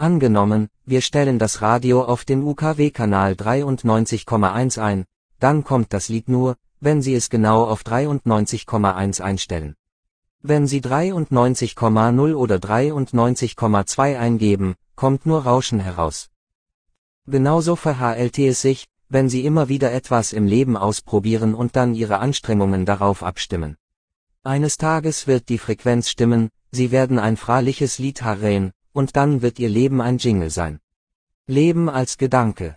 Angenommen, wir stellen das Radio auf den UKW-Kanal 93,1 ein, dann kommt das Lied nur, wenn Sie es genau auf 93,1 einstellen. Wenn Sie 93,0 oder 93,2 eingeben, kommt nur Rauschen heraus. Genauso verhält es sich, wenn Sie immer wieder etwas im Leben ausprobieren und dann Ihre Anstrengungen darauf abstimmen. Eines Tages wird die Frequenz stimmen, Sie werden ein fröhliches Lied harren, und dann wird Ihr Leben ein Jingle sein. Leben als Gedanke